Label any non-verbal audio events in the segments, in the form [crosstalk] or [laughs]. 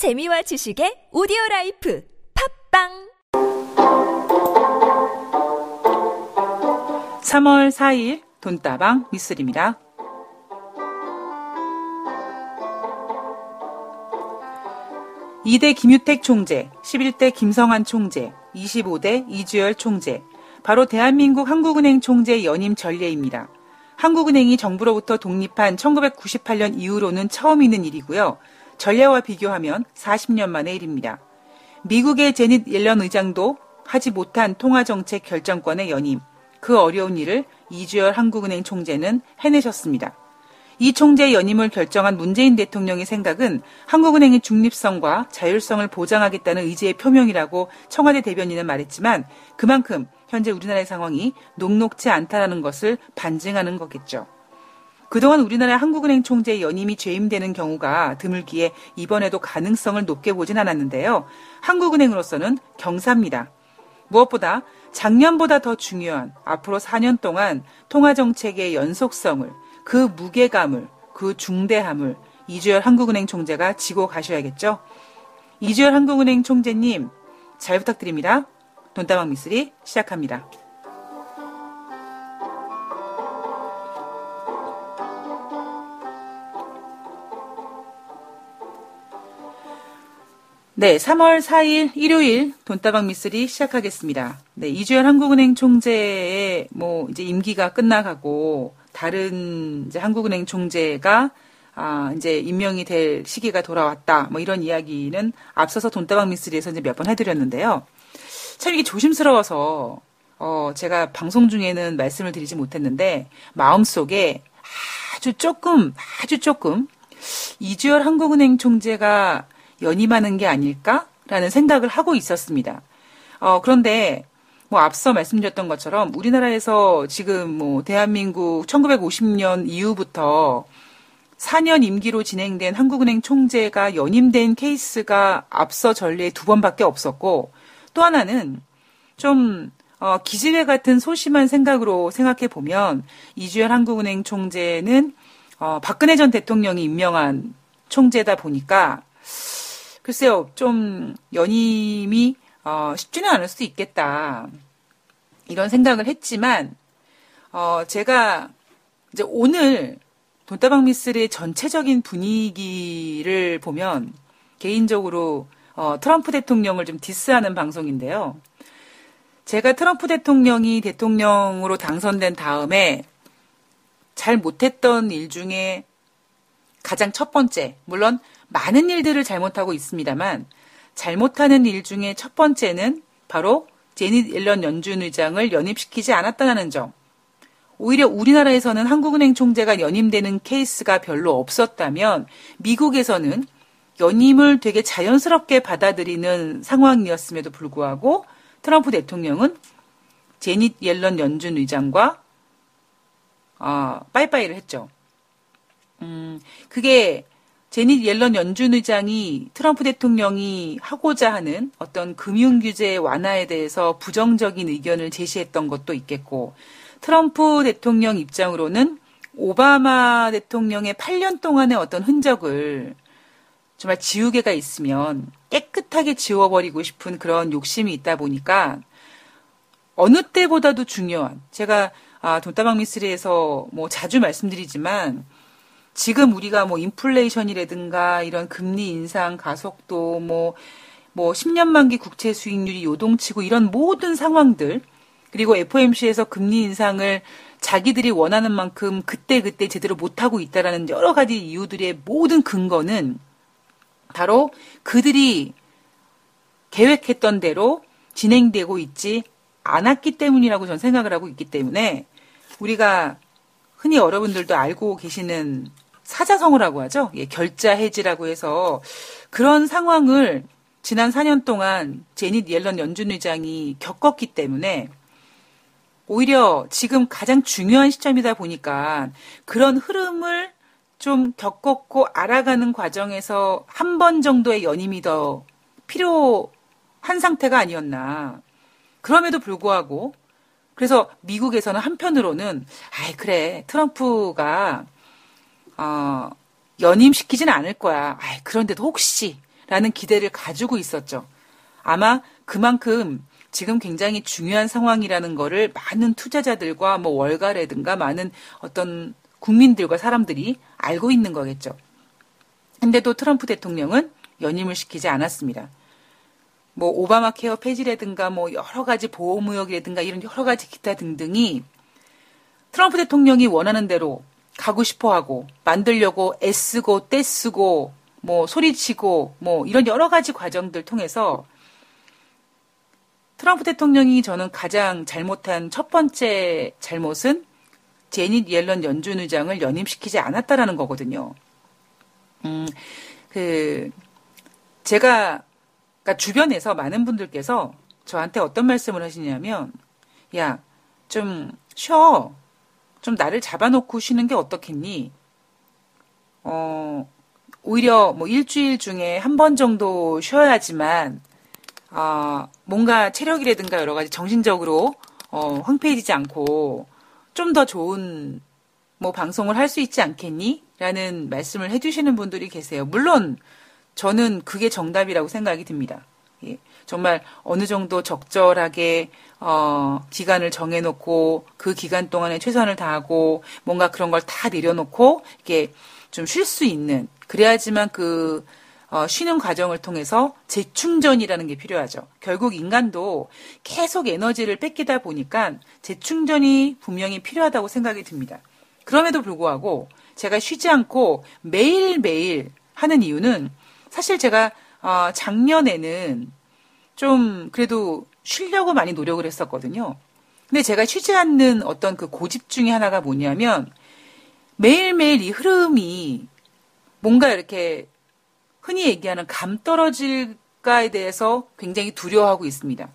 재미와 지식의 오디오 라이프 팟빵 3월 4일 돈다방 미스리입니다. (2대) 김유택 총재, (11대) 김성한 총재, (25대) 이주열 총재, 바로 대한민국 한국은행 총재 연임 전례입니다. 한국은행이 정부로부터 독립한 1998년 이후로는 처음 있는 일이고요. 전례와 비교하면 40년 만의 일입니다. 미국의 제닛 옐런 의장도 하지 못한 통화정책 결정권의 연임, 그 어려운 일을 이주열 한국은행 총재는 해내셨습니다. 이 총재 연임을 결정한 문재인 대통령의 생각은 한국은행의 중립성과 자율성을 보장하겠다는 의지의 표명이라고 청와대 대변인은 말했지만 그만큼 현재 우리나라의 상황이 녹록지 않다는 것을 반증하는 거겠죠. 그동안 우리나라 한국은행 총재 연임이 죄임되는 경우가 드물기에 이번에도 가능성을 높게 보진 않았는데요. 한국은행으로서는 경사입니다. 무엇보다 작년보다 더 중요한 앞으로 4년 동안 통화정책의 연속성을 그 무게감을 그 중대함을 이주열 한국은행 총재가 지고 가셔야겠죠. 이주열 한국은행 총재님 잘 부탁드립니다. 돈다방 미쓰리 시작합니다. 네, 3월 4일 일요일 돈다방 미쓰리 시작하겠습니다. 네, 이주열 한국은행 총재의 뭐 이제 임기가 끝나가고 다른 이제 한국은행 총재가 아, 이제 임명이 될 시기가 돌아왔다. 뭐 이런 이야기는 앞서서 돈다방 미쓰리에서 이제 몇 번 해드렸는데요. 참 이게 조심스러워서 어, 제가 방송 중에는 말씀을 드리지 못했는데 마음속에 아주 조금 아주 조금 이주열 한국은행 총재가 연임하는 게 아닐까라는 생각을 하고 있었습니다. 어, 그런데 뭐 앞서 말씀드렸던 것처럼 우리나라에서 지금 뭐 대한민국 1950년 이후부터 4년 임기로 진행된 한국은행 총재가 연임된 케이스가 앞서 전례에 두 번밖에 없었고 또 하나는 좀 어, 기지회 같은 소심한 생각으로 생각해 보면 이주열 한국은행 총재는 어, 박근혜 전 대통령이 임명한 총재다 보니까 글쎄요, 좀 연임이 어, 쉽지는 않을 수도 있겠다. 이런 생각을 했지만, 어, 제가 이제 오늘 돈다방 미스의 전체적인 분위기를 보면 개인적으로 어, 트럼프 대통령을 좀 디스하는 방송인데요. 제가 트럼프 대통령이 대통령으로 당선된 다음에 잘 못했던 일 중에 가장 첫 번째, 물론 많은 일들을 잘못하고 있습니다만 잘못하는 일 중에 첫 번째는 바로 제닛 옐런 연준 의장을 연임시키지 않았다는 점. 오히려 우리나라에서는 한국은행 총재가 연임되는 케이스가 별로 없었다면 미국에서는 연임을 되게 자연스럽게 받아들이는 상황이었음에도 불구하고 트럼프 대통령은 제닛 옐런 연준 의장과 어, 빠이빠이를 했죠. 음, 그게 제닛 옐런 연준 의장이 트럼프 대통령이 하고자 하는 어떤 금융 규제 완화에 대해서 부정적인 의견을 제시했던 것도 있겠고, 트럼프 대통령 입장으로는 오바마 대통령의 8년 동안의 어떤 흔적을 정말 지우개가 있으면 깨끗하게 지워버리고 싶은 그런 욕심이 있다 보니까 어느 때보다도 중요한, 제가 아, 돈다방 미스리에서 뭐 자주 말씀드리지만 지금 우리가 뭐 인플레이션이라든가 이런 금리 인상 가속도 뭐, 뭐 10년 만기 국채 수익률이 요동치고 이런 모든 상황들 그리고 FOMC에서 금리 인상을 자기들이 원하는 만큼 그때그때 그때 제대로 못하고 있다라는 여러 가지 이유들의 모든 근거는 바로 그들이 계획했던 대로 진행되고 있지 않았기 때문이라고 저는 생각을 하고 있기 때문에 우리가 흔히 여러분들도 알고 계시는 사자성어라고 하죠. 예, 결자 해지라고 해서 그런 상황을 지난 4년 동안 제닛 옐런 연준 의장이 겪었기 때문에 오히려 지금 가장 중요한 시점이다 보니까 그런 흐름을 좀 겪었고 알아가는 과정에서 한 번 정도의 연임이 더 필요한 상태가 아니었나. 그럼에도 불구하고 그래서 미국에서는 한편으로는 아이 그래 트럼프가 어, 연임시키지는 않을 거야. 아이 그런데도 혹시 라는 기대를 가지고 있었죠. 아마 그만큼 지금 굉장히 중요한 상황이라는 거를 많은 투자자들과 뭐 월가라든가 많은 어떤 국민들과 사람들이 알고 있는 거겠죠. 근데도 트럼프 대통령은 연임을 시키지 않았습니다. 뭐 오바마 케어 폐지라든가 뭐 여러 가지 보호무역이라든가 이런 여러 가지 기타 등등이 트럼프 대통령이 원하는 대로 가고 싶어 하고 만들려고 애쓰고 떼쓰고 뭐 소리치고 뭐 이런 여러 가지 과정들 통해서 트럼프 대통령이 저는 가장 잘못한 첫 번째 잘못은 제닛 옐런 연준 의장을 연임시키지 않았다라는 거거든요. 음, 그 제가 그러니까 주변에서 많은 분들께서 저한테 어떤 말씀을 하시냐면 야, 좀 쉬어. 좀 나를 잡아놓고 쉬는 게 어떻겠니? 어, 오히려 뭐 일주일 중에 한 번 정도 쉬어야지만, 아, 뭔가 체력이라든가 여러 가지 정신적으로, 어, 황폐해지지 않고, 좀 더 좋은, 뭐, 방송을 할 수 있지 않겠니? 라는 말씀을 해주시는 분들이 계세요. 물론, 저는 그게 정답이라고 생각이 듭니다. 예. 정말 어느 정도 적절하게 어, 기간을 정해놓고 그 기간 동안에 최선을 다하고 뭔가 그런 걸 다 내려놓고 이렇게 좀 쉴 수 있는 그래야지만 그 어, 쉬는 과정을 통해서 재충전이라는 게 필요하죠. 결국 인간도 계속 에너지를 뺏기다 보니까 재충전이 분명히 필요하다고 생각이 듭니다. 그럼에도 불구하고 제가 쉬지 않고 매일매일 하는 이유는 사실 제가 어, 작년에는 좀 그래도 쉬려고 많이 노력을 했었거든요. 근데 제가 쉬지 않는 어떤 그 고집 중에 하나가 뭐냐면 매일매일 이 흐름이 뭔가 이렇게 흔히 얘기하는 감 떨어질까에 대해서 굉장히 두려워하고 있습니다.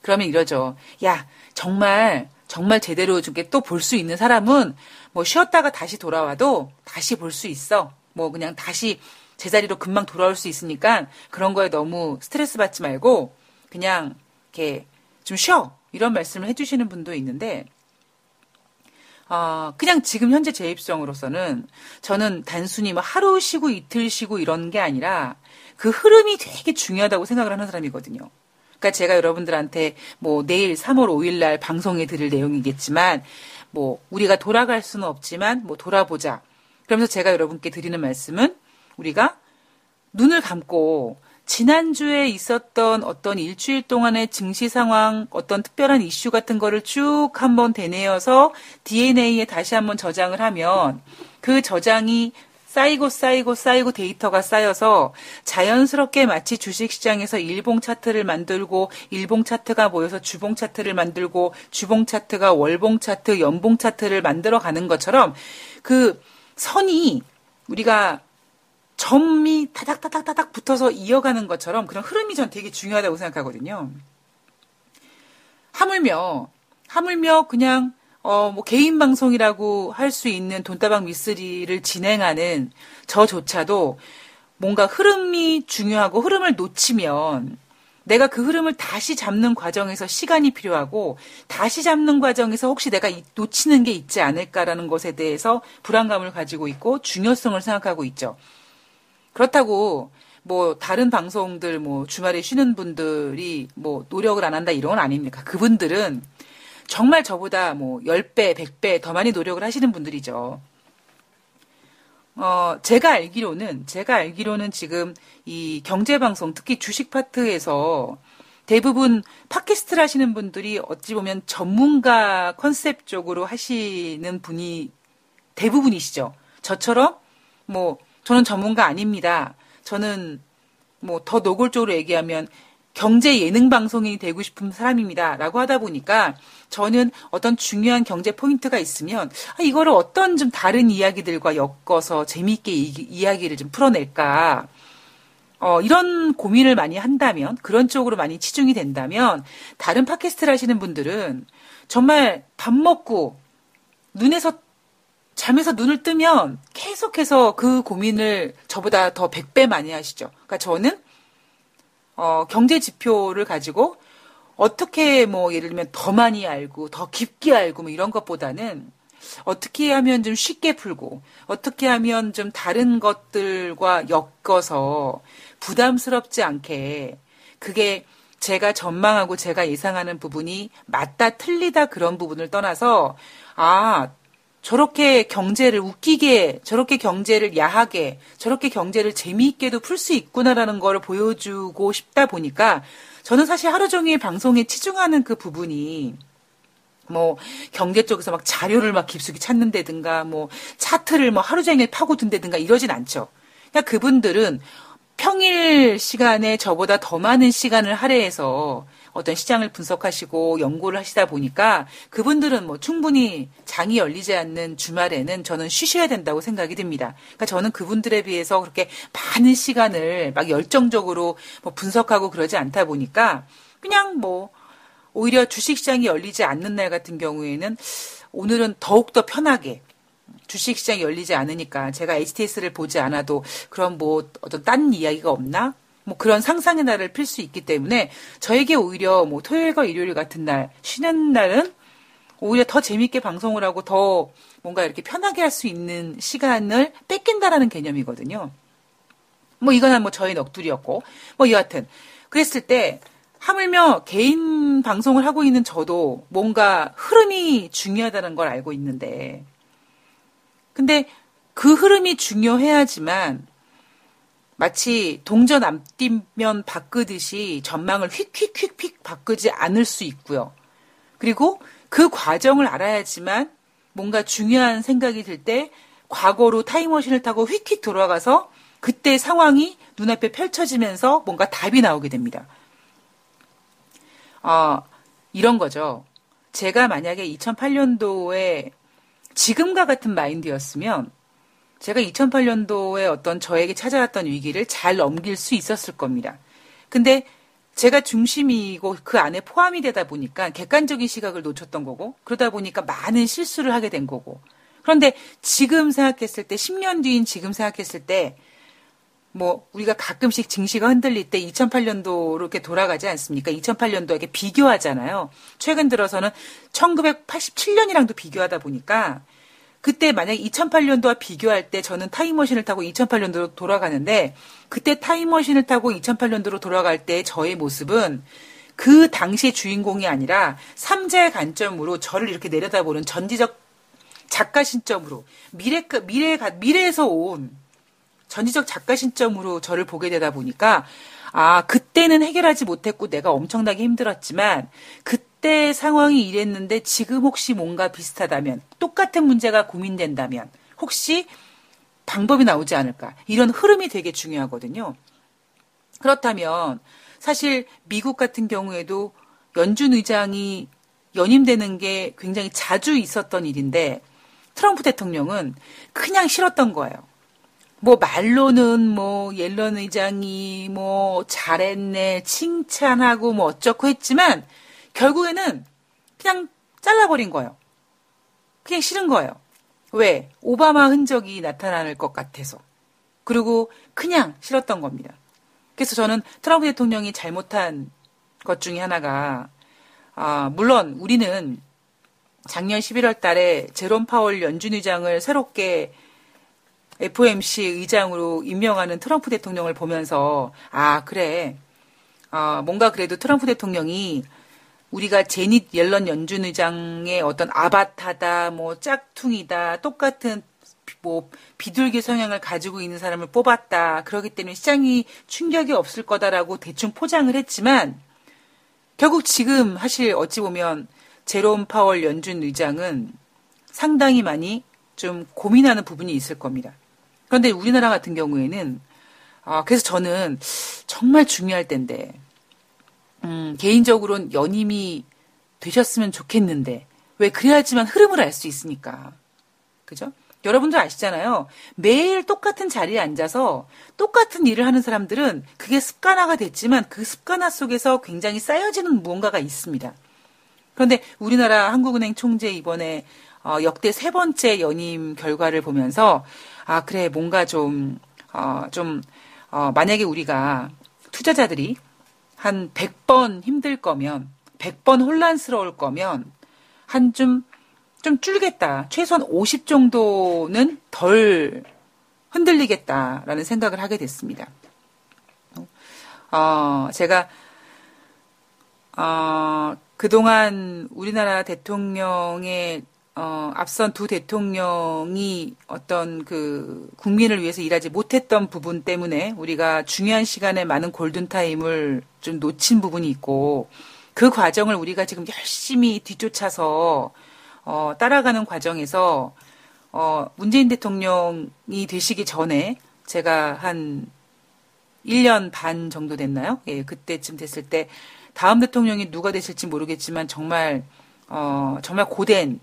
그러면 이러죠. 야, 정말, 정말 제대로 또볼 수 있는 사람은 뭐 쉬었다가 다시 돌아와도 다시 볼 수 있어. 뭐 그냥 다시 제자리로 금방 돌아올 수 있으니까 그런 거에 너무 스트레스 받지 말고 그냥 이렇게 좀 쉬어. 이런 말씀을 해주시는 분도 있는데, 어, 그냥 지금 현재 제 입장으로서는 저는 단순히 뭐 하루 쉬고 이틀 쉬고 이런 게 아니라 그 흐름이 되게 중요하다고 생각을 하는 사람이거든요. 그러니까 제가 여러분들한테 뭐 내일 3월 5일 날 방송에 드릴 내용이겠지만 뭐 우리가 돌아갈 수는 없지만 뭐 돌아보자. 그러면서 제가 여러분께 드리는 말씀은 우리가 눈을 감고 지난주에 있었던 어떤 일주일 동안의 증시 상황, 어떤 특별한 이슈 같은 거를 쭉 한번 되뇌어서 DNA에 다시 한번 저장을 하면 그 저장이 쌓이고 쌓이고 쌓이고 데이터가 쌓여서 자연스럽게 마치 주식시장에서 일봉 차트를 만들고 일봉 차트가 모여서 주봉 차트를 만들고 주봉 차트가 월봉 차트, 연봉 차트를 만들어 가는 것처럼 그 선이 우리가 점이 타닥타닥타닥 붙어서 이어가는 것처럼 그런 흐름이 전 되게 중요하다고 생각하거든요. 하물며, 하물며 그냥, 어, 뭐 개인 방송이라고 할 수 있는 돈다방 미스리를 진행하는 저조차도 뭔가 흐름이 중요하고 흐름을 놓치면 내가 그 흐름을 다시 잡는 과정에서 시간이 필요하고 다시 잡는 과정에서 혹시 내가 놓치는 게 있지 않을까라는 것에 대해서 불안감을 가지고 있고 중요성을 생각하고 있죠. 그렇다고 뭐 다른 방송들 뭐 주말에 쉬는 분들이 뭐 노력을 안 한다 이런 건 아닙니까? 그분들은 정말 저보다 뭐 10배, 100배 더 많이 노력을 하시는 분들이죠. 어, 제가 알기로는, 제가 알기로는 지금 이 경제방송, 특히 주식 파트에서 대부분 팟캐스트를 하시는 분들이 어찌 보면 전문가 컨셉 쪽으로 하시는 분이 대부분이시죠. 저처럼 뭐 저는 전문가 아닙니다. 저는 뭐 더 노골적으로 얘기하면 경제 예능 방송이 되고 싶은 사람입니다. 라고 하다 보니까 저는 어떤 중요한 경제 포인트가 있으면 아, 이거를 어떤 좀 다른 이야기들과 엮어서 재미있게 이, 이야기를 좀 풀어낼까. 어, 이런 고민을 많이 한다면, 그런 쪽으로 많이 치중이 된다면, 다른 팟캐스트를 하시는 분들은 정말 밥 먹고 눈에서 잠에서 눈을 뜨면 계속해서 그 고민을 저보다 더 100배 많이 하시죠. 그러니까 저는 어, 경제 지표를 가지고 어떻게 뭐 예를 들면 더 많이 알고 더 깊게 알고 뭐 이런 것보다는 어떻게 하면 좀 쉽게 풀고 어떻게 하면 좀 다른 것들과 엮어서 부담스럽지 않게 그게 제가 전망하고 제가 예상하는 부분이 맞다 틀리다 그런 부분을 떠나서 아 저렇게 경제를 웃기게 저렇게 경제를 야하게 저렇게 경제를 재미있게도 풀 수 있구나라는 걸 보여주고 싶다 보니까 저는 사실 하루 종일 방송에 치중하는 그 부분이 뭐 경제 쪽에서 막 자료를 막 깊숙이 찾는다든가 뭐 차트를 뭐 하루 종일 파고든다든가 이러진 않죠. 그냥 그분들은 평일 시간에 저보다 더 많은 시간을 할애해서 어떤 시장을 분석하시고 연구를 하시다 보니까 그분들은 뭐 충분히 장이 열리지 않는 주말에는 저는 쉬셔야 된다고 생각이 듭니다. 그러니까 저는 그분들에 비해서 그렇게 많은 시간을 막 열정적으로 뭐 분석하고 그러지 않다 보니까 그냥 뭐 오히려 주식시장이 열리지 않는 날 같은 경우에는 오늘은 더욱더 편하게 주식시장이 열리지 않으니까 제가 HTS를 보지 않아도 그런 뭐 어떤 딴 이야기가 없나? 뭐 그런 상상의 날을 필 수 있기 때문에 저에게 오히려 뭐 토요일과 일요일 같은 날 쉬는 날은 오히려 더 재밌게 방송을 하고 더 뭔가 이렇게 편하게 할 수 있는 시간을 뺏긴다라는 개념이거든요. 뭐 이거는 뭐 저의 넋두리였고 뭐 여하튼 그랬을 때 하물며 개인 방송을 하고 있는 저도 뭔가 흐름이 중요하다는 걸 알고 있는데 근데 그 흐름이 중요해야지만 마치 동전 앞뒤면 바꾸듯이 전망을 휙휙휙휙 바꾸지 않을 수 있고요. 그리고 그 과정을 알아야지만 뭔가 중요한 생각이 들 때 과거로 타임머신을 타고 휙휙 돌아가서 그때 상황이 눈앞에 펼쳐지면서 뭔가 답이 나오게 됩니다. 어, 이런 거죠. 제가 만약에 2008년도에 지금과 같은 마인드였으면 제가 2008년도에 어떤 저에게 찾아왔던 위기를 잘 넘길 수 있었을 겁니다. 근데 제가 중심이고 그 안에 포함이 되다 보니까 객관적인 시각을 놓쳤던 거고 그러다 보니까 많은 실수를 하게 된 거고 그런데 지금 생각했을 때 10년 뒤인 지금 생각했을 때 뭐 우리가 가끔씩 증시가 흔들릴 때 2008년도로 이렇게 돌아가지 않습니까? 2008년도에게 비교하잖아요. 최근 들어서는 1987년이랑도 비교하다 보니까 그때 만약에 2008년도와 비교할 때 저는 타임머신을 타고 2008년도로 돌아가는데 그때 타임머신을 타고 2008년도로 돌아갈 때 저의 모습은 그 당시의 주인공이 아니라 삼자의 관점으로 저를 이렇게 내려다보는 전지적 작가 신점으로 미래 미래 미래에서 온 전지적 작가 신점으로 저를 보게 되다 보니까 아 그때는 해결하지 못했고 내가 엄청나게 힘들었지만 그때 그때 상황이 이랬는데 지금 혹시 뭔가 비슷하다면 똑같은 문제가 고민된다면 혹시 방법이 나오지 않을까 이런 흐름이 되게 중요하거든요. 그렇다면 사실 미국 같은 경우에도 연준 의장이 연임되는 게 굉장히 자주 있었던 일인데 트럼프 대통령은 그냥 싫었던 거예요. 뭐 말로는 뭐 옐런 의장이 뭐 잘했네 칭찬하고 뭐 어쩌고 했지만 결국에는 그냥 잘라버린 거예요. 그냥 싫은 거예요. 왜? 오바마 흔적이 나타날 것 같아서. 그리고 그냥 싫었던 겁니다. 그래서 저는 트럼프 대통령이 잘못한 것 중에 하나가, 아, 물론 우리는 작년 11월 달에 제롬 파월 연준 의장을 새롭게 FOMC 의장으로 임명하는 트럼프 대통령을 보면서, 아, 그래. 아, 뭔가 그래도 트럼프 대통령이 우리가 제닛 옐런 연준 의장의 어떤 아바타다, 뭐 짝퉁이다, 똑같은 뭐 비둘기 성향을 가지고 있는 사람을 뽑았다. 그렇기 때문에 시장이 충격이 없을 거다라고 대충 포장을 했지만 결국 지금 사실 어찌 보면 제롬 파월 연준 의장은 상당히 많이 좀 고민하는 부분이 있을 겁니다. 그런데 우리나라 같은 경우에는 아, 그래서 저는 정말 중요할 텐데 음, 개인적으로는 연임이 되셨으면 좋겠는데 왜 그래야지만 흐름을 알 수 있으니까 그죠? 여러분들 아시잖아요. 매일 똑같은 자리에 앉아서 똑같은 일을 하는 사람들은 그게 습관화가 됐지만 그 습관화 속에서 굉장히 쌓여지는 무언가가 있습니다. 그런데 우리나라 한국은행 총재 이번에 어, 역대 세 번째 연임 결과를 보면서 아 그래 뭔가 좀 어, 좀 어, 만약에 우리가 투자자들이 한 100번 힘들 거면, 100번 혼란스러울 거면, 한 좀 좀 줄겠다. 최소한 50 정도는 덜 흔들리겠다라는 생각을 하게 됐습니다. 어, 제가, 어, 그동안 우리나라 대통령의 어, 앞선 두 대통령이 어떤 그 국민을 위해서 일하지 못했던 부분 때문에 우리가 중요한 시간에 많은 골든타임을 좀 놓친 부분이 있고 그 과정을 우리가 지금 열심히 뒤쫓아서 어, 따라가는 과정에서 어, 문재인 대통령이 되시기 전에 제가 한 1년 반 정도 됐나요? 예, 그때쯤 됐을 때 다음 대통령이 누가 되실지 모르겠지만 정말 어, 정말 고된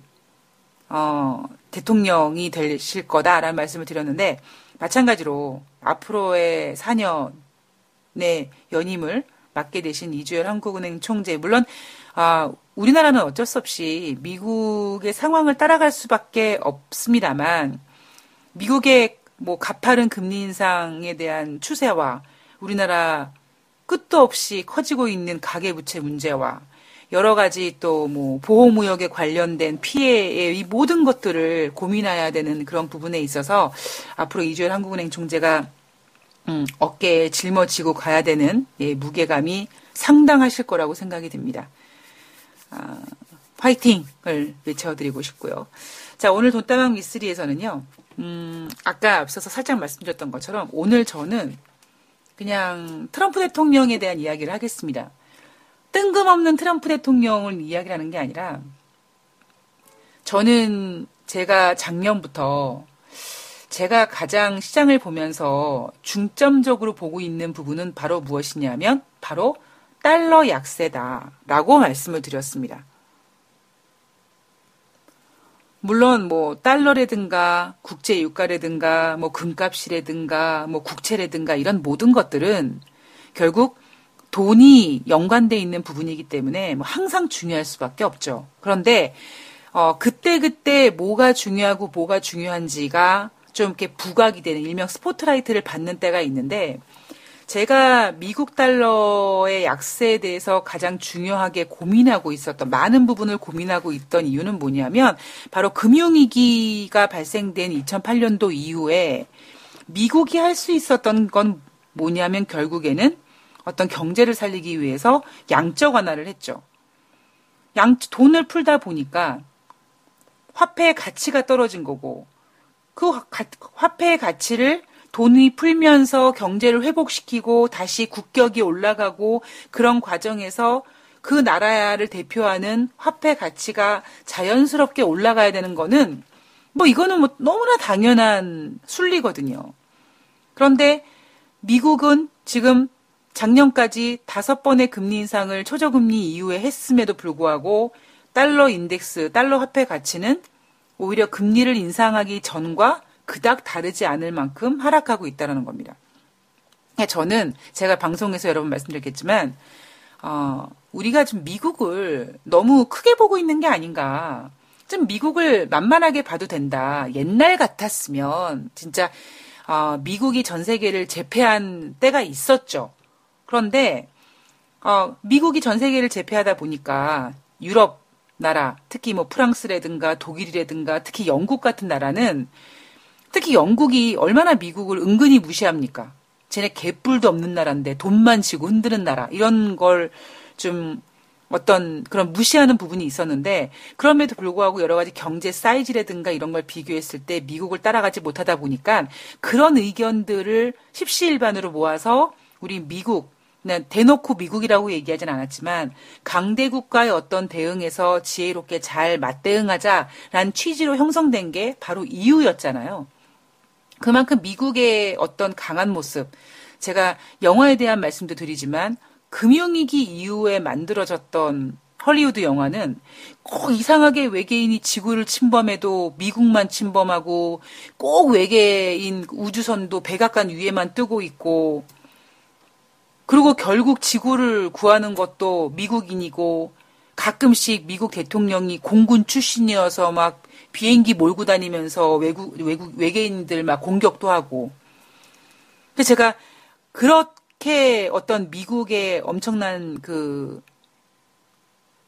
어, 대통령이 되실 거다라는 말씀을 드렸는데 마찬가지로 앞으로의 4년의 연임을 맡게 되신 이주열 한국은행 총재 물론 아, 우리나라는 어쩔 수 없이 미국의 상황을 따라갈 수밖에 없습니다만 미국의 뭐 가파른 금리 인상에 대한 추세와 우리나라 끝도 없이 커지고 있는 가계 부채 문제와 여러 가지 또 뭐 보호무역에 관련된 피해의 이 모든 것들을 고민해야 되는 그런 부분에 있어서 앞으로 이주열 한국은행 총재가 음, 어깨에 짊어지고 가야 되는 예, 무게감이 상당하실 거라고 생각이 듭니다. 아, 화이팅을 외쳐드리고 싶고요. 자, 오늘 돈다방 미스리에서는요, 음, 아까 앞서서 살짝 말씀드렸던 것처럼 오늘 저는 그냥 트럼프 대통령에 대한 이야기를 하겠습니다. 뜬금없는 트럼프 대통령을 이야기를 하는 게 아니라 저는 제가 작년부터 제가 가장 시장을 보면서 중점적으로 보고 있는 부분은 바로 무엇이냐면 바로 달러 약세다라고 말씀을 드렸습니다. 물론 뭐 달러라든가 국제 유가라든가 뭐 금값이라든가 뭐 국채라든가 이런 모든 것들은 결국 돈이 연관돼 있는 부분이기 때문에 뭐 항상 중요할 수밖에 없죠. 그런데 어 그때 그때 뭐가 중요하고 뭐가 중요한지가 좀 이렇게 부각이 되는 일명 스포트라이트를 받는 때가 있는데 제가 미국 달러의 약세에 대해서 가장 중요하게 고민하고 있었던 많은 부분을 고민하고 있던 이유는 뭐냐면 바로 금융위기가 발생된 2008년도 이후에 미국이 할 수 있었던 건 뭐냐면 결국에는 어떤 경제를 살리기 위해서 양적 완화를 했죠. 양 돈을 풀다 보니까 화폐의 가치가 떨어진 거고 그 화폐의 가치를 돈이 풀면서 경제를 회복시키고 다시 국격이 올라가고 그런 과정에서 그 나라를 대표하는 화폐 가치가 자연스럽게 올라가야 되는 거는 뭐 이거는 뭐 너무나 당연한 순리거든요. 그런데 미국은 지금 작년까지 다섯 번의 금리 인상을 초저금리 이후에 했음에도 불구하고 달러 인덱스, 달러 화폐 가치는 오히려 금리를 인상하기 전과 그닥 다르지 않을 만큼 하락하고 있다는 겁니다. 저는 제가 방송에서 여러 분 말씀드렸겠지만, 어, 우리가 좀 미국을 너무 크게 보고 있는 게 아닌가. 좀 미국을 만만하게 봐도 된다. 옛날 같았으면 진짜 어, 미국이 전 세계를 제패한 때가 있었죠. 그런데 어, 미국이 전 세계를 제패하다 보니까 유럽 나라, 특히 뭐 프랑스라든가 독일이라든가 특히 영국 같은 나라는 특히 영국이 얼마나 미국을 은근히 무시합니까? 쟤네 개뿔도 없는 나라인데 돈만 치고 흔드는 나라 이런 걸 좀 어떤 그런 무시하는 부분이 있었는데 그럼에도 불구하고 여러 가지 경제 사이즈라든가 이런 걸 비교했을 때 미국을 따라가지 못하다 보니까 그런 의견들을 십시일반으로 모아서 우리 미국 대놓고 미국이라고 얘기하진 않았지만 강대국과의 어떤 대응에서 지혜롭게 잘 맞대응하자라는 취지로 형성된 게 바로 이유였잖아요. 그만큼 미국의 어떤 강한 모습, 제가 영화에 대한 말씀도 드리지만 금융위기 이후에 만들어졌던 헐리우드 영화는 꼭 이상하게 외계인이 지구를 침범해도 미국만 침범하고 꼭 외계인 우주선도 백악관 위에만 뜨고 있고 그리고 결국 지구를 구하는 것도 미국인이고 가끔씩 미국 대통령이 공군 출신이어서 막 비행기 몰고 다니면서 외국, 외국, 외계인들 막 공격도 하고. 그래서 제가 그렇게 어떤 미국의 엄청난 그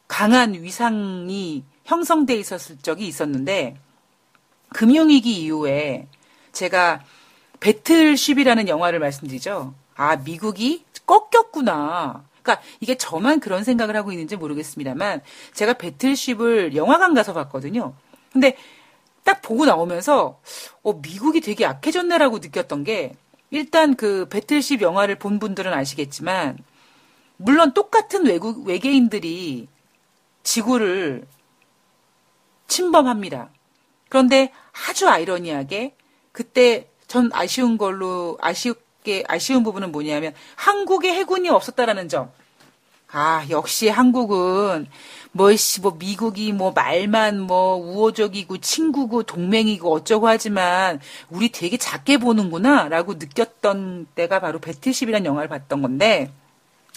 강한 위상이 형성돼 있었을 적이 있었는데 금융위기 이후에 제가 배틀쉽이라는 영화를 말씀드리죠. 아, 미국이 꺾였구나. 그러니까 이게 저만 그런 생각을 하고 있는지 모르겠습니다만 제가 배틀쉽을 영화관 가서 봤거든요. 근데 딱 보고 나오면서 어, 미국이 되게 약해졌네라고 느꼈던 게 일단 그 배틀쉽 영화를 본 분들은 아시겠지만 물론 똑같은 외국 외계인들이 지구를 침범합니다. 그런데 아주 아이러니하게 그때 전 아쉬운 걸로 아 쉽게 아쉬운 부분은 뭐냐면 한국의 해군이 없었다라는 점. 아, 역시 한국은 뭐씨 뭐 미국이 뭐 말만 뭐 우호적이고 친구고 동맹이고 어쩌고 하지만 우리 되게 작게 보는구나라고 느꼈던 때가 바로 배틀십이라는 영화를 봤던 건데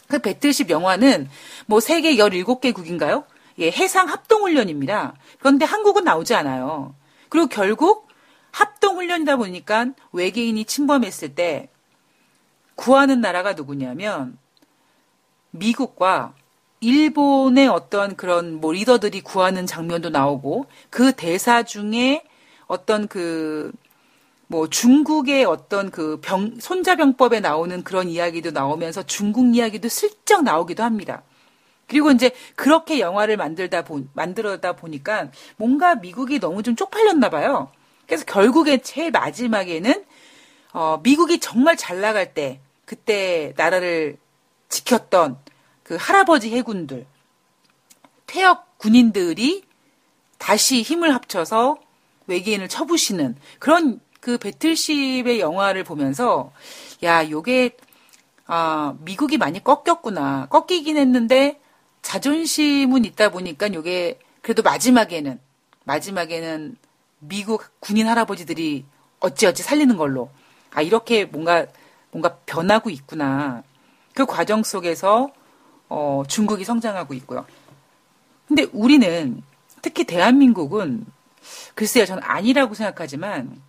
그 배틀십 영화는 뭐 세계 17개국인가요? 예, 해상 합동훈련입니다. 그런데 한국은 나오지 않아요. 그리고 결국 합동훈련이다 보니까 외계인이 침범했을 때 구하는 나라가 누구냐면 미국과 일본의 어떤 그런 뭐 리더들이 구하는 장면도 나오고 그 대사 중에 어떤 그 뭐 중국의 어떤 그 병, 손자병법에 나오는 그런 이야기도 나오면서 중국 이야기도 슬쩍 나오기도 합니다. 그리고 이제 그렇게 영화를 만들다 보, 만들어다 보니까 뭔가 미국이 너무 좀 쪽팔렸나 봐요. 그래서 결국에 제일 마지막에는 어, 미국이 정말 잘 나갈 때 그때 나라를 지켰던 그 할아버지 해군들, 퇴역 군인들이 다시 힘을 합쳐서 외계인을 쳐부시는 그런 그 배틀십의 영화를 보면서 야, 요게 아, 미국이 많이 꺾였구나. 꺾이긴 했는데 자존심은 있다 보니까 요게 그래도 마지막에는 마지막에는 미국 군인 할아버지들이 어찌어찌 살리는 걸로 아 이렇게 뭔가 뭔가 변하고 있구나. 그 과정 속에서 어, 중국이 성장하고 있고요. 근데 우리는 특히 대한민국은 글쎄요, 저는 아니라고 생각하지만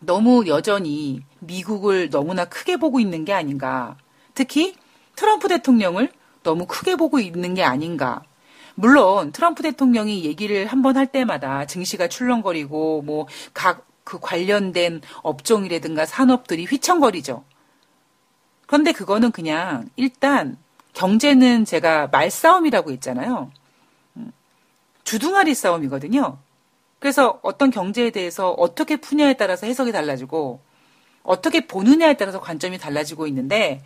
너무 여전히 미국을 너무나 크게 보고 있는 게 아닌가. 특히 트럼프 대통령을 너무 크게 보고 있는 게 아닌가. 물론 트럼프 대통령이 얘기를 한 번 할 때마다 증시가 출렁거리고 뭐 각 그 관련된 업종이라든가 산업들이 휘청거리죠. 그런데 그거는 그냥 일단 경제는 제가 말싸움이라고 했잖아요. 음, 주둥아리 싸움이거든요. 그래서 어떤 경제에 대해서 어떻게 푸냐에 따라서 해석이 달라지고 어떻게 보느냐에 따라서 관점이 달라지고 있는데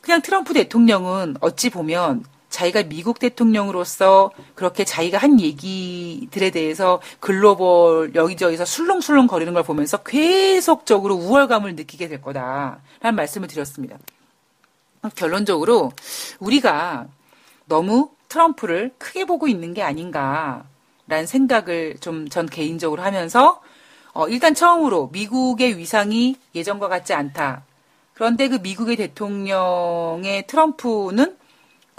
그냥 트럼프 대통령은 어찌 보면 자기가 미국 대통령으로서 그렇게 자기가 한 얘기들에 대해서 글로벌 여기저기서 술렁술렁 거리는 걸 보면서 계속적으로 우월감을 느끼게 될 거다라는 말씀을 드렸습니다. 결론적으로 우리가 너무 트럼프를 크게 보고 있는 게 아닌가라는 생각을 좀 전 개인적으로 하면서 어, 일단 처음으로 미국의 위상이 예전과 같지 않다. 그런데 그 미국의 대통령의 트럼프는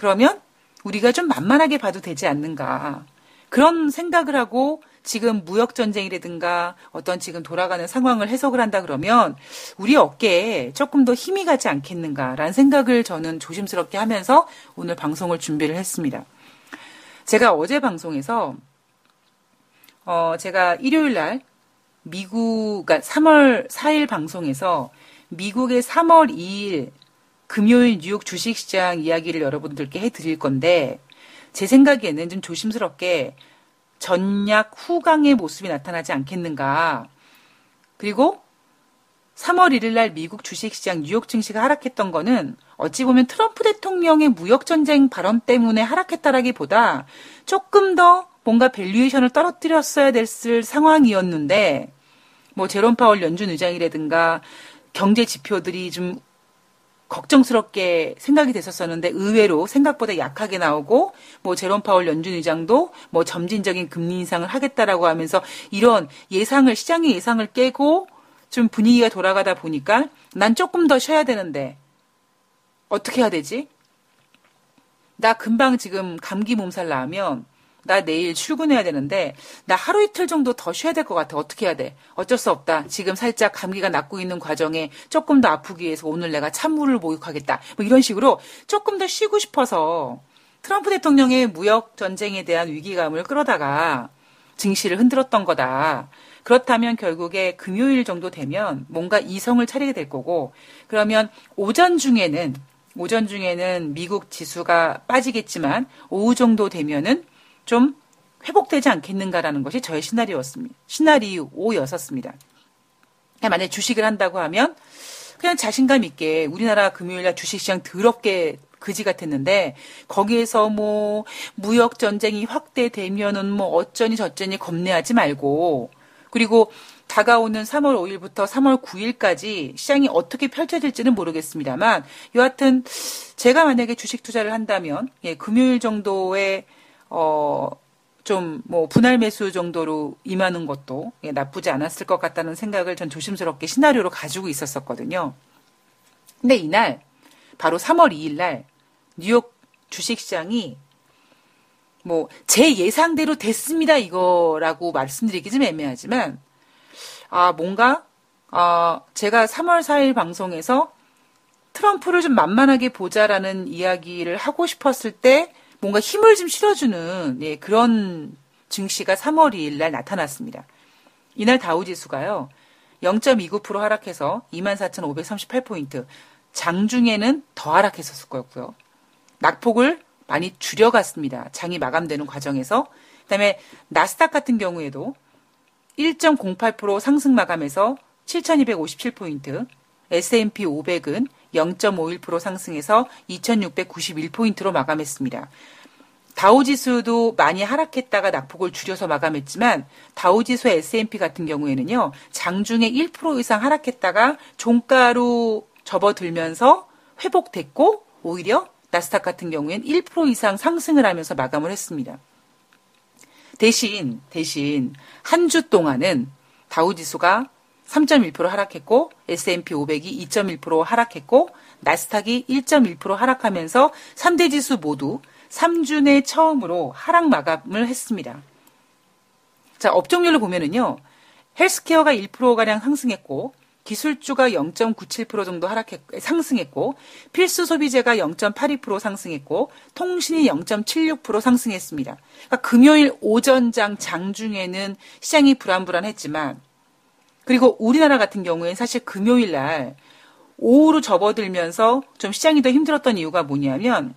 그러면 우리가 좀 만만하게 봐도 되지 않는가. 그런 생각을 하고 지금 무역 전쟁이라든가 어떤 지금 돌아가는 상황을 해석을 한다 그러면 우리 어깨에 조금 더 힘이 가지 않겠는가라는 생각을 저는 조심스럽게 하면서 오늘 방송을 준비를 했습니다. 제가 어제 방송에서 어 제가 일요일 날 미국 그러니까 3월 4일 방송에서 미국의 3월 2일 금요일 뉴욕 주식시장 이야기를 여러분들께 해드릴 건데 제 생각에는 좀 조심스럽게 전략 후강의 모습이 나타나지 않겠는가. 그리고 3월 1일 날 미국 주식시장 뉴욕 증시가 하락했던 거는 어찌 보면 트럼프 대통령의 무역전쟁 발언 때문에 하락했다라기보다 조금 더 뭔가 valuation을 떨어뜨렸어야 됐을 상황이었는데 뭐 제롬 파월 연준 의장이라든가 경제 지표들이 좀 걱정스럽게 생각이 됐었었는데 의외로 생각보다 약하게 나오고 뭐 제롬 파월 연준 의장도 뭐 점진적인 금리 인상을 하겠다라고 하면서 이런 예상을 시장의 예상을 깨고 좀 분위기가 돌아가다 보니까 난 조금 더 쉬어야 되는데 어떻게 해야 되지? 나 금방 지금 감기 몸살 나면 나 내일 출근해야 되는데 나 하루 이틀 정도 더 쉬어야 될 것 같아. 어떻게 해야 돼? 어쩔 수 없다. 지금 살짝 감기가 낫고 있는 과정에 조금 더 아프기 위해서 오늘 내가 찬물을 목욕하겠다. 뭐 이런 식으로 조금 더 쉬고 싶어서 트럼프 대통령의 무역 전쟁에 대한 위기감을 끌어다가 증시를 흔들었던 거다. 그렇다면 결국에 금요일 정도 되면 뭔가 이성을 차리게 될 거고 그러면 오전 중에는 오전 중에는 미국 지수가 빠지겠지만 오후 정도 되면은 좀 회복되지 않겠는가라는 것이 저의 시나리오였습니다. 시나리오였었습니다. 만약에 주식을 한다고 하면 그냥 자신감 있게 우리나라 금요일날 주식시장 더럽게 그지 같았는데 거기에서 뭐 무역 전쟁이 확대되면은 뭐 어쩌니 저쩌니 겁내하지 말고 그리고 다가오는 3월 5일부터 3월 9일까지 시장이 어떻게 펼쳐질지는 모르겠습니다만 여하튼 제가 만약에 주식 투자를 한다면 예, 금요일 정도에 어 좀 뭐 분할 매수 정도로 임하는 것도 예, 나쁘지 않았을 것 같다는 생각을 전 조심스럽게 시나리오로 가지고 있었었거든요. 근데 이날 바로 3월 2일 날 뉴욕 주식시장이 뭐 제 예상대로 됐습니다 이거라고 말씀드리기 좀 애매하지만 아 뭔가 아 제가 3월 4일 방송에서 트럼프를 좀 만만하게 보자라는 이야기를 하고 싶었을 때 뭔가 힘을 좀 실어주는 예, 그런 증시가 3월 2일 날 나타났습니다. 이날 다우지수가요. 0.29% 하락해서 24,538포인트. 장중에는 더 하락했었을 거였고요. 낙폭을 많이 줄여갔습니다. 장이 마감되는 과정에서. 그다음에 나스닥 같은 경우에도 1.08% 상승 마감해서 7,257포인트, S&P 500은 0.51% 상승해서 2,691포인트로 마감했습니다. 다우지수도 많이 하락했다가 낙폭을 줄여서 마감했지만 다우지수 S&P 같은 경우에는요 장중에 1% 이상 하락했다가 종가로 접어들면서 회복됐고 오히려 나스닥 같은 경우엔 1% 이상 상승을 하면서 마감을 했습니다. 대신 대신 한 주 동안은 다우 지수가 3.1% 하락했고 S&P 500이 2.1% 하락했고 나스닥이 1.1% 하락하면서 3대 지수 모두 3주 내 처음으로 하락 마감을 했습니다. 자, 업종별로 보면은요. 헬스케어가 1%가량 상승했고 기술주가 0.97% 정도 하락했 상승했고 필수 소비재가 0.82% 상승했고 통신이 0.76% 상승했습니다. 그러니까 금요일 오전장 장중에는 시장이 불안불안했지만 그리고 우리나라 같은 경우에는 사실 금요일 날 오후로 접어들면서 좀 시장이 더 힘들었던 이유가 뭐냐면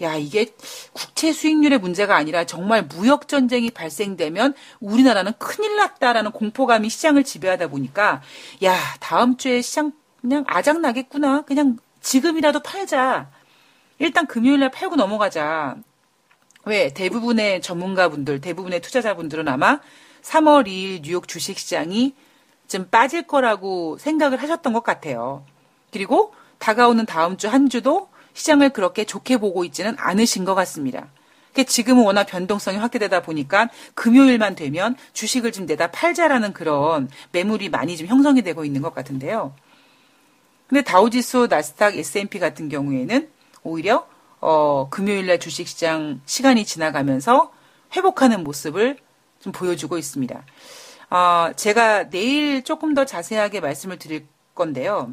야, 이게 국채 수익률의 문제가 아니라 정말 무역 전쟁이 발생되면 우리나라는 큰일 났다라는 공포감이 시장을 지배하다 보니까 야, 다음 주에 시장 그냥 아작 나겠구나. 그냥 지금이라도 팔자. 일단 금요일 날 팔고 넘어가자. 왜 대부분의 전문가분들, 대부분의 투자자분들은 아마 3월 2일 뉴욕 주식시장이 좀 빠질 거라고 생각을 하셨던 것 같아요. 그리고 다가오는 다음 주 한 주도 시장을 그렇게 좋게 보고 있지는 않으신 것 같습니다. 지금은 워낙 변동성이 확대되다 보니까 금요일만 되면 주식을 좀 내다 팔자라는 그런 매물이 많이 좀 형성이 되고 있는 것 같은데요. 근데 다우지수, 나스닥, S&P 같은 경우에는 오히려 어, 금요일날 주식시장 시간이 지나가면서 회복하는 모습을 좀 보여주고 있습니다. 어, 제가 내일 조금 더 자세하게 말씀을 드릴 건데요.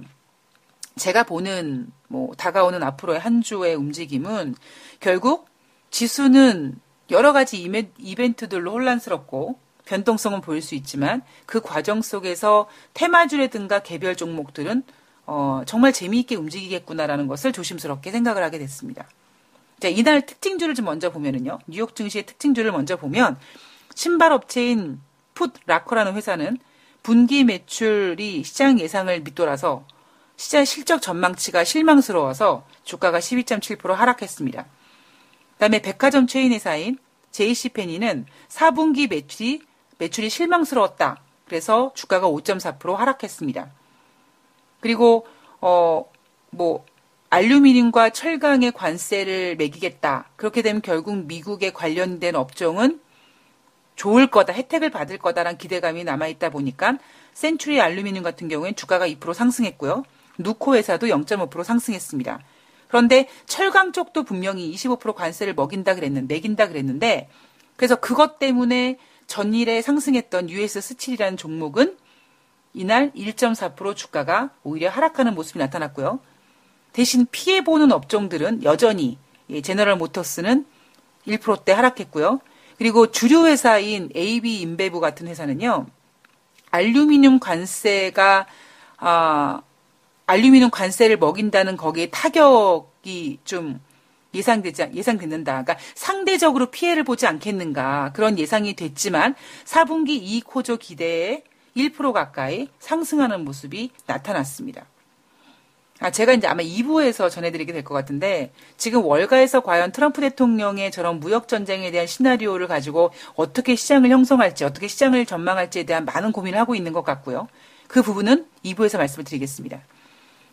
제가 보는 뭐 다가오는 앞으로의 한 주의 움직임은 결국 지수는 여러 가지 이벤트들로 혼란스럽고 변동성은 보일 수 있지만 그 과정 속에서 테마주라든가 개별 종목들은 어, 정말 재미있게 움직이겠구나라는 것을 조심스럽게 생각을 하게 됐습니다. 자, 이날 특징주를 좀 먼저 보면은요. 뉴욕 증시의 특징주를 먼저 보면 신발 업체인 Foot Locker라는 회사는 분기 매출이 시장 예상을 밑돌아서 시장 실적 전망치가 실망스러워서 주가가 12.7% 하락했습니다. 그다음에 백화점 체인 회사인 JCPenney는 4분기 매출이 매출이 실망스러웠다. 그래서 주가가 5.4% 하락했습니다. 그리고 어 뭐 알루미늄과 철강의 관세를 매기겠다. 그렇게 되면 결국 미국에 관련된 업종은 좋을 거다, 혜택을 받을 거다라는 기대감이 남아 있다 보니까 센츄리 알루미늄 같은 경우엔 주가가 2% 상승했고요. 누코 회사도 0.5% 상승했습니다. 그런데 철강 쪽도 분명히 25% 관세를 먹인다 그랬는데, 매긴다 그랬는데, 그래서 그것 때문에 전일에 상승했던 US 스틸이라는 종목은 이날 1.4% 주가가 오히려 하락하는 모습이 나타났고요. 대신 피해보는 업종들은 여전히 예, 제너럴 모터스는 1%대 하락했고요. 그리고 주류 회사인 AB 인베브 같은 회사는요. 알루미늄 관세가 아 알루미늄 관세를 먹인다는 거기에 타격이 좀 예상되지 예상됐는다. 그러니까 상대적으로 피해를 보지 않겠는가 그런 예상이 됐지만 4분기 이익 호조 기대에 1% 가까이 상승하는 모습이 나타났습니다. 아, 제가 이제 아마 2부에서 전해드리게 될 것 같은데, 지금 월가에서 과연 트럼프 대통령의 저런 무역전쟁에 대한 시나리오를 가지고 어떻게 시장을 형성할지, 어떻게 시장을 전망할지에 대한 많은 고민을 하고 있는 것 같고요. 그 부분은 2부에서 말씀을 드리겠습니다.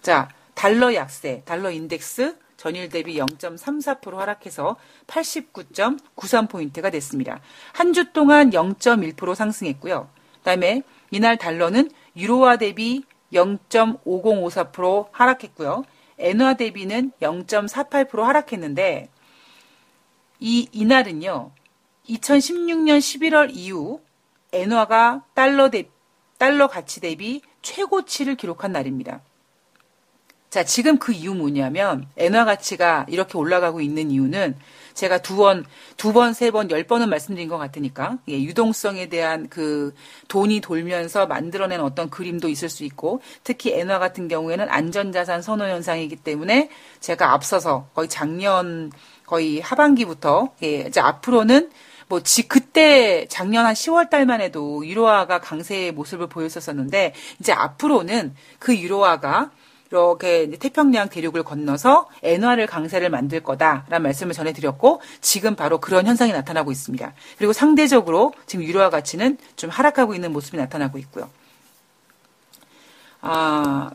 자, 달러 약세, 달러 인덱스 전일 대비 0.34% 하락해서 89.93포인트가 됐습니다. 한 주 동안 0.1% 상승했고요. 그 다음에 이날 달러는 유로화 대비 0.5054% 하락했고요. 엔화 대비는 0.48% 하락했는데 이 이날은요. 2016년 11월 이후 엔화가 달러 대 달러 가치 대비 최고치를 기록한 날입니다. 자, 지금 그 이유 뭐냐면 엔화 가치가 이렇게 올라가고 있는 이유는 제가 두 번, 두 번, 세 번, 열 번은 말씀드린 것 같으니까, 예, 유동성에 대한 그 돈이 돌면서 만들어낸 어떤 그림도 있을 수 있고, 특히 엔화 같은 경우에는 안전자산 선호 현상이기 때문에 제가 앞서서 거의 작년 거의 하반기부터, 예, 이제 앞으로는 뭐, 지, 그때 작년 한 10월 달만 해도 유로화가 강세의 모습을 보였었었는데, 이제 앞으로는 그 유로화가 이렇게 태평양 대륙을 건너서 엔화를 강세를 만들 거다라는 말씀을 전해드렸고 지금 바로 그런 현상이 나타나고 있습니다. 그리고 상대적으로 지금 유로화 가치는 좀 하락하고 있는 모습이 나타나고 있고요. 아,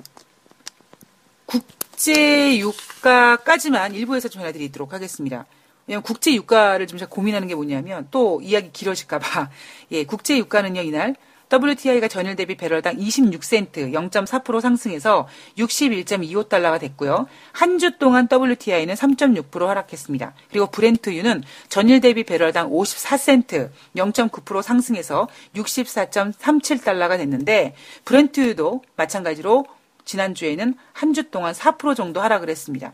국제 유가까지만 일부에서 전해드리도록 하겠습니다. 왜냐면 국제 유가를 좀 고민하는 게 뭐냐면 또 이야기 길어질까봐 [laughs] 예, 국제 유가는요 이날 WTI가 전일 대비 배럴당 26센트 0.4% 상승해서 61.25달러가 됐고요. 한 주 동안 WTI는 3.6% 하락했습니다. 그리고 브렌트유는 전일 대비 배럴당 54센트 0.9% 상승해서 64.37달러가 됐는데 브렌트유도 마찬가지로 지난주에는 한 주 동안 4% 정도 하락을 했습니다.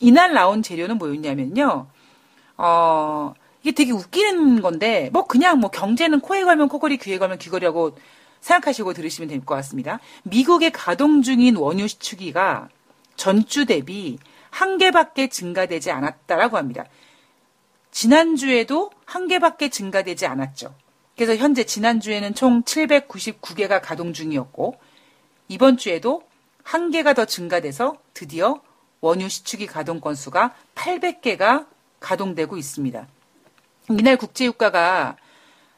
이날 나온 재료는 뭐였냐면요. 어, 이게 되게 웃기는 건데 뭐 그냥 뭐 경제는 코에 걸면 코걸이 귀에 걸면 귀걸이라고 생각하시고 들으시면 될 것 같습니다. 미국의 가동 중인 원유 시추기가 전주 대비 한 개밖에 증가되지 않았다라고 합니다. 지난주에도 한 개밖에 증가되지 않았죠. 그래서 현재 지난주에는 총 799개가 가동 중이었고 이번 주에도 한 개가 더 증가돼서 드디어 원유 시추기 가동 건수가 800개가 가동되고 있습니다. 이날 국제유가가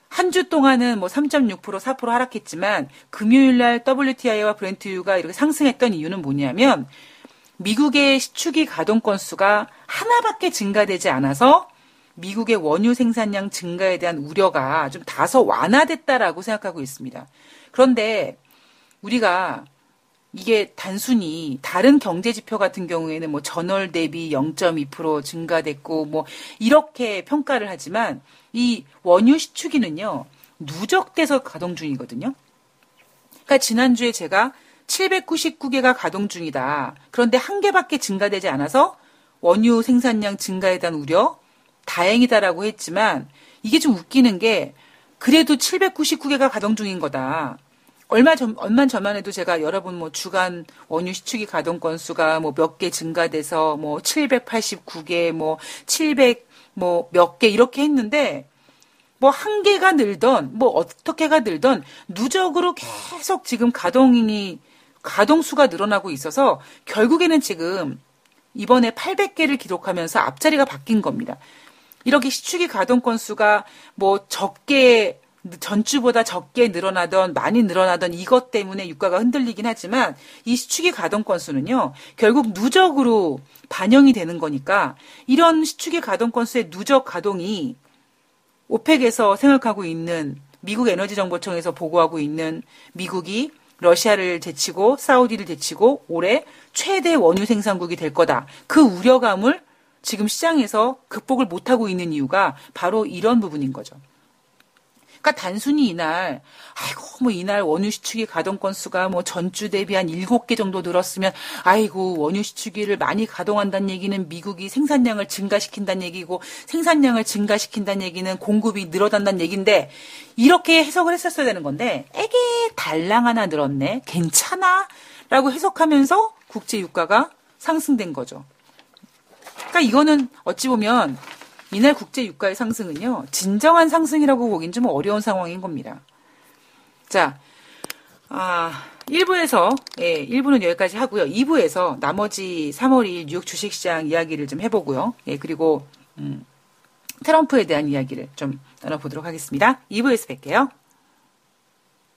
한 주 동안은 뭐 3.6% 4% 하락했지만 금요일 날 WTI와 브렌트유가 이렇게 상승했던 이유는 뭐냐면 미국의 시추기 가동 건수가 하나밖에 증가되지 않아서 미국의 원유 생산량 증가에 대한 우려가 좀 다소 완화됐다라고 생각하고 있습니다. 그런데 우리가 이게 단순히 다른 경제 지표 같은 경우에는 뭐 전월 대비 0.2% 증가됐고 뭐 이렇게 평가를 하지만 이 원유 시추기는요 누적돼서 가동 중이거든요. 그러니까 지난주에 제가 799개가 가동 중이다. 그런데 한 개밖에 증가되지 않아서 원유 생산량 증가에 대한 우려 다행이다라고 했지만 이게 좀 웃기는 게 그래도 799개가 가동 중인 거다. 얼마 전, 얼마 전만 해도 제가 여러분 뭐 주간 원유 시추기 가동 건수가 뭐 몇 개 증가돼서 뭐 789개, 뭐 700, 뭐 몇 개 이렇게 했는데 뭐 한 개가 늘던 뭐 어떻게가 늘던 누적으로 계속 지금 가동이, 가동수가 늘어나고 있어서 결국에는 지금 이번에 800개를 기록하면서 앞자리가 바뀐 겁니다. 이렇게 시추기 가동 건수가 뭐 적게 전주보다 적게 늘어나던 많이 늘어나던 이것 때문에 유가가 흔들리긴 하지만 이 시축이 가동 건수는요 결국 누적으로 반영이 되는 거니까 이런 시축이 가동 건수의 누적 가동이 오펙에서 생각하고 있는 미국 에너지 정보청에서 보고하고 있는 미국이 러시아를 제치고 사우디를 제치고 올해 최대 원유 생산국이 될 거다. 그 우려감을 지금 시장에서 극복을 못하고 있는 이유가 바로 이런 부분인 거죠. 그러니까 단순히 이날 아이고 뭐 이날 원유 시축이 가동 건수가 뭐 전주 대비 한 7개 정도 늘었으면 아이고 원유 시축기를 많이 가동한다는 얘기는 미국이 생산량을 증가시킨다는 얘기고 생산량을 증가시킨다는 얘기는 공급이 늘어난다는 얘기인데 이렇게 해석을 했었어야 되는 건데 에게 달랑 하나 늘었네 괜찮아 라고 해석하면서 국제 유가가 상승된 거죠. 그러니까 이거는 어찌 보면 이날 국제 유가의 상승은요, 진정한 상승이라고 보긴 좀 어려운 상황인 겁니다. 자, 아, 1부에서, 예, 1부는 여기까지 하고요. 2부에서 나머지 3월 2일 뉴욕 주식시장 이야기를 좀 해보고요. 예, 그리고, 음, 트럼프에 대한 이야기를 좀 나눠보도록 하겠습니다. 2부에서 뵐게요.